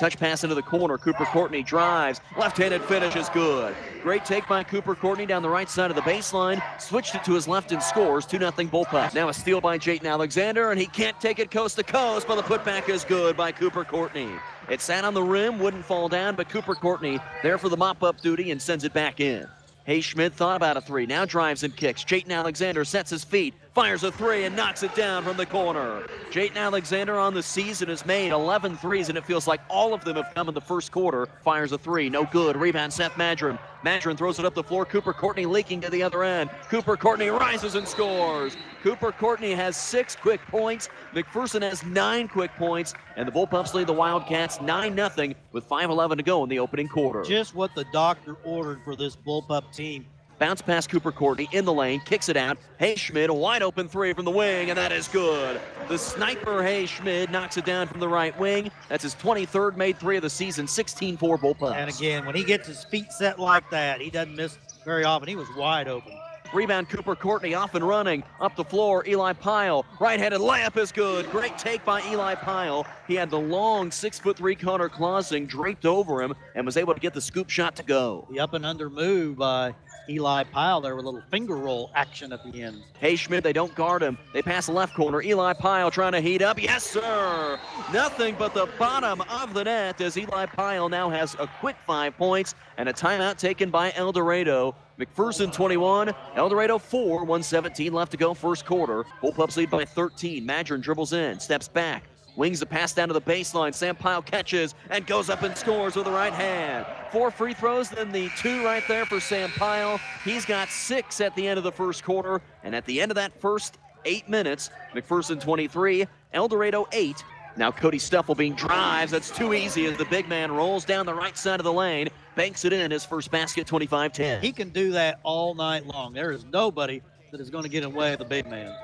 Touch pass into the corner. Cooper Courtney drives. Left-handed finish is good. Great take by Cooper Courtney down the right side of the baseline. Switched it to his left and scores. 2 0 Bullpups. Now a steal by Jayton Alexander, and he can't take it coast to coast, but the putback is good by Cooper Courtney. It sat on the rim, wouldn't fall down, but Cooper Courtney there for the mop-up duty and sends it back in. Hayes Schmidt thought about a three, now drives and kicks. Jayton Alexander sets his feet, fires a three, and knocks it down from the corner. Jayton Alexander on the season has made 11 threes, and it feels like all of them have come in the first quarter. Fires a three, no good. Rebound, Seth Madron. Madron throws it up the floor. Cooper Courtney leaking to the other end. Cooper Courtney rises and scores. Cooper Courtney has six quick points. McPherson has nine quick points, and the Bullpups lead the Wildcats 9 0 with 5.11 to go in the opening quarter. Just what the doctor ordered for this Bullpup team. Bounce past Cooper Courtney in the lane, kicks it out. Hayes Schmidt, a wide open three from the wing, and that is good. The sniper Hayes Schmidt knocks it down from the right wing. That's his 23rd made three of the season, 16 4 Bullpups. And again, when he gets his feet set like that, he doesn't miss very often. He was wide open. Rebound Cooper Courtney off and running. Up the floor, Eli Pyle. Right-handed layup is good. Great take by Eli Pyle. He had the long six foot three Connor Clausing draped over him and was able to get the scoop shot to go. The up and under move by Eli Pyle there with a little finger roll action at the end. Hayes Schmidt, they don't guard him. They pass the left corner. Eli Pyle trying to heat up. Yes, sir. Nothing but the bottom of the net as Eli Pyle now has a quick five points and a timeout taken by El Dorado. McPherson 21, El Dorado 4, 117 left to go first quarter. Bullpups lead by 13. Madron dribbles in, steps back, Wings the pass down to the baseline. Sam Pyle catches and goes up and scores with the right hand. Four free throws, then the two right there for Sam Pyle. He's got six at the end of the first quarter. And at the end of that first eight minutes, McPherson 23, El Dorado 8. Now Cody Stufflebean drives. That's too easy as the big man rolls down the right side of the lane, banks it in his first basket, 25-10. He can do that all night long. There is nobody that is going to get in the way of the big man.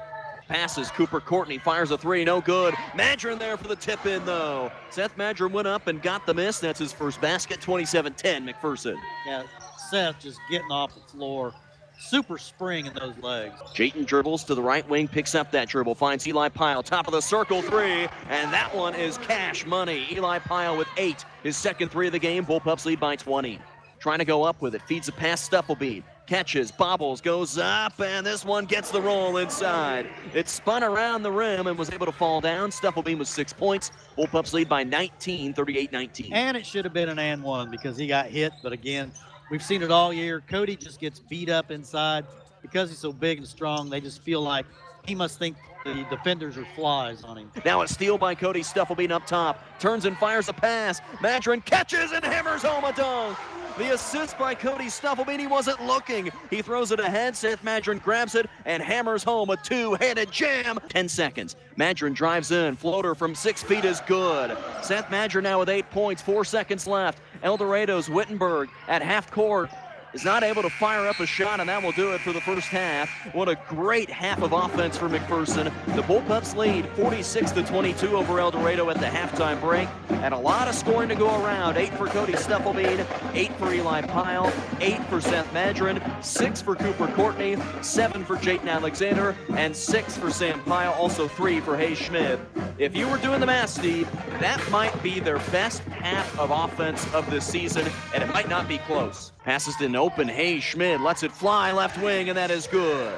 Passes. Cooper Courtney fires a three. No good. Madron there for the tip in, though. Seth Madron went up and got the miss. That's his first basket. 27 10, McPherson. Yeah, Seth just getting off the floor. Super spring in those legs. Jayton dribbles to the right wing, picks up that dribble, finds Eli Pyle, top of the circle three, and that one is cash money. Eli Pyle with eight, his second three of the game. Bullpups lead by 20. Trying to go up with it, feeds a pass Stufflebean catches, bobbles, goes up, and this one gets the roll inside. It spun around the rim and was able to fall down. Stufflebean with six points. Bullpups lead by 19, 38-19. And it should have been an and one because he got hit, but again, we've seen it all year. Cody just gets beat up inside because he's so big and strong. They just feel like he must think the defenders are flies on him. Now a steal by Cody Stufflebean up top. Turns and fires a pass. Madron catches and hammers home a dunk. The assist by Cody Stufflebean. He wasn't looking. He throws it ahead. Seth Madron grabs it and hammers home a two-handed jam. 10 seconds. Madron drives in. Floater from six feet is good. Seth Madron now with eight points. Four seconds left. El Dorado's Wittenberg at half court is not able to fire up a shot, and that will do it for the first half. What a great half of offense for McPherson. The Bullpups lead 46 to 22 over El Dorado at the halftime break, and a lot of scoring to go around. Eight for Cody Stufflebean, eight for Eli Pyle, eight for Seth Madron, six for Cooper Courtney, seven for Jayton Alexander, and six for Sam Pyle. Also three for Hayes Schmidt. If you were doing the math, Steve, that might be their best half of offense of this season, and it might not be close. Passes to an open. Hayes Schmidt lets it fly left wing, and that is good.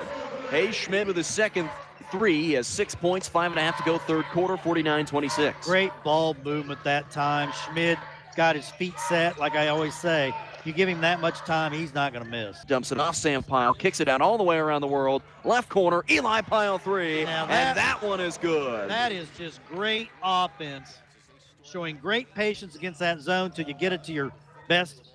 Hayes Schmidt with his second three. He has six points, five and a half to go, third quarter, 49 26. Great ball movement that time. Schmidt got his feet set, like I always say. You give him that much time, he's not going to miss. Dumps it off Sam Pyle, kicks it out all the way around the world. Left corner, Eli Pyle three, that, and that one is good. That is just great offense, showing great patience against that zone till you get it to your best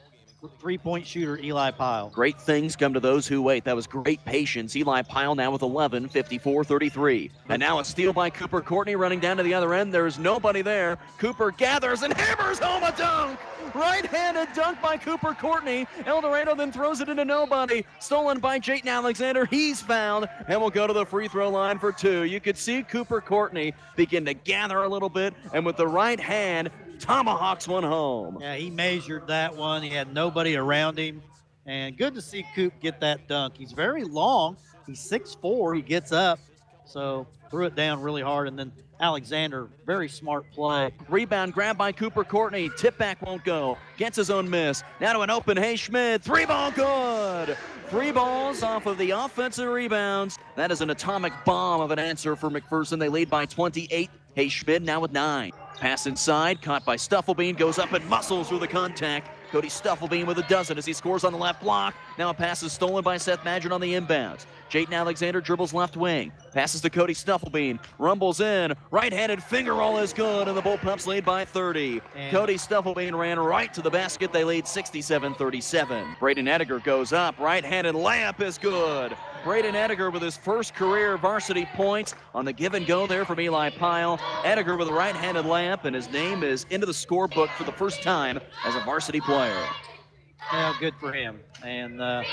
three point shooter Eli Pyle. Great things come to those who wait. That was great patience. Eli Pyle now with 11, 54 33. And now a steal by Cooper Courtney running down to the other end. There's nobody there. Cooper gathers and hammers home a dunk. Right handed dunk by Cooper Courtney. El Dorado then throws it into nobody. Stolen by Jayton Alexander. He's fouled and will go to the free throw line for two. You could see Cooper Courtney begin to gather a little bit and with the right hand tomahawks one home. Yeah, he measured that one. He had nobody around him. And good to see Coop get that dunk. He's very long. He's 6'4. He gets up. So threw it down really hard and then Alexander, very smart play. Rebound grab by Cooper Courtney. Tip back won't go. Gets his own miss. Now to an open Hayes Schmidt. Three ball good. Three balls off of the offensive rebounds. That is an atomic bomb of an answer for McPherson. They lead by 28. Hayes Schmidt now with nine. Pass inside, caught by Stufflebean, goes up and muscles through the contact. Cody Stufflebean with a dozen as he scores on the left block. Now a pass is stolen by Seth Madron on the inbounds. Jayton Alexander dribbles left wing. Passes to Cody Stufflebean. Rumbles in. Right-handed finger roll is good, and the Bullpups lead by 30. And- Cody Stufflebean ran right to the basket. They lead 67-37. Braden Ediger goes up. Right-handed layup is good. Braden Ediger with his first career varsity points on the give and go there from Eli Pyle. Ediger with a right-handed lamp, and his name is into the scorebook for the first time as a varsity player. Yeah, good for him. And uh,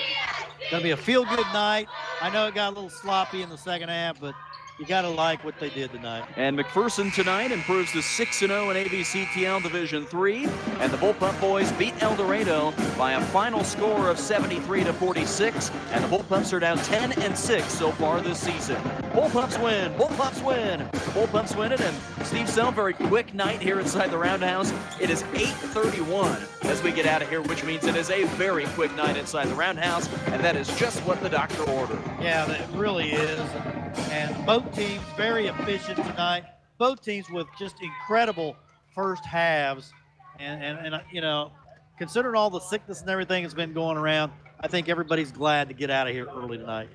gonna be a feel-good night. I know it got a little sloppy in the second half, but you gotta like what they did tonight. And McPherson tonight improves to 6 0 in AVCTL Division 3. And the Bullpup boys beat El Dorado by a final score of 73 to 46. And the Bullpups are down 10 and 6 so far this season. Bullpups win. Bullpups win. The Bullpups win it. And Steve Sell, very quick night here inside the Roundhouse. It is 8:31 as we get out of here, which means it is a very quick night inside the Roundhouse. And that is just what the doctor ordered. Yeah, it really is. And both teams very efficient tonight. Both teams with just incredible first halves. And, and, and uh, you know, considering all the sickness and everything that's been going around, I think everybody's glad to get out of here early tonight.